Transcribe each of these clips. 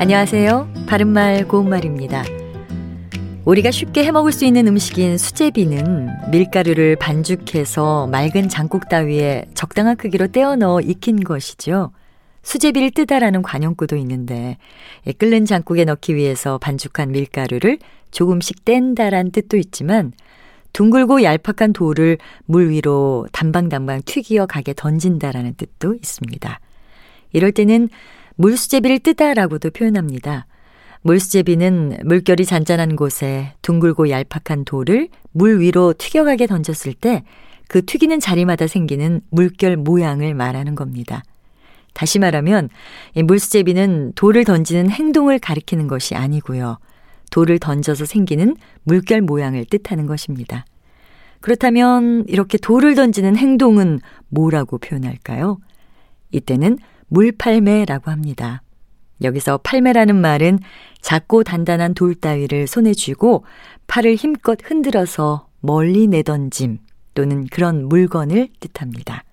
안녕하세요. 바른말 고운말입니다. 우리가 쉽게 해먹을 수 있는 음식인 수제비는 밀가루를 반죽해서 맑은 장국 따위에 적당한 크기로 떼어 넣어 익힌 것이죠. 수제비를 뜨다라는 관용구도 있는데 끓는 장국에 넣기 위해서 반죽한 밀가루를 조금씩 뗀다란 뜻도 있지만 둥글고 얄팍한 돌을 물 위로 담방담방 튀기어 가게 던진다라는 뜻도 있습니다. 이럴 때는 물수제비를 뜨다라고도 표현합니다. 물수제비는 물결이 잔잔한 곳에 둥글고 얄팍한 돌을 물 위로 튀겨가게 던졌을 때 그 튀기는 자리마다 생기는 물결 모양을 말하는 겁니다. 다시 말하면 물수제비는 돌을 던지는 행동을 가리키는 것이 아니고요. 돌을 던져서 생기는 물결 모양을 뜻하는 것입니다. 그렇다면 이렇게 돌을 던지는 행동은 뭐라고 표현할까요? 이때는 물팔매라고 합니다. 여기서 팔매라는 말은 작고 단단한 돌 따위를 손에 쥐고 팔을 힘껏 흔들어서 멀리 내던짐 또는 그런 물건을 뜻합니다.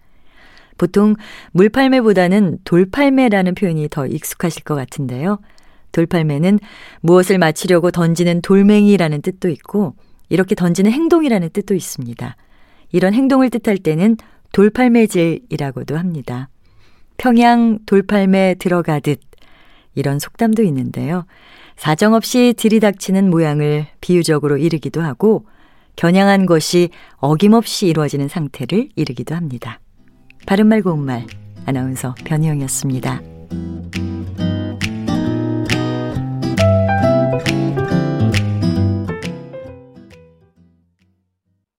보통 물팔매보다는 돌팔매라는 표현이 더 익숙하실 것 같은데요. 돌팔매는 무엇을 맞추려고 던지는 돌멩이라는 뜻도 있고 이렇게 던지는 행동이라는 뜻도 있습니다. 이런 행동을 뜻할 때는 돌팔매질이라고도 합니다. 평양 돌팔매 들어가듯 이런 속담도 있는데요. 사정없이 들이닥치는 모양을 비유적으로 이르기도 하고 겨냥한 것이 어김없이 이루어지는 상태를 이르기도 합니다. 바른말 고운말 아나운서 변희영이었습니다.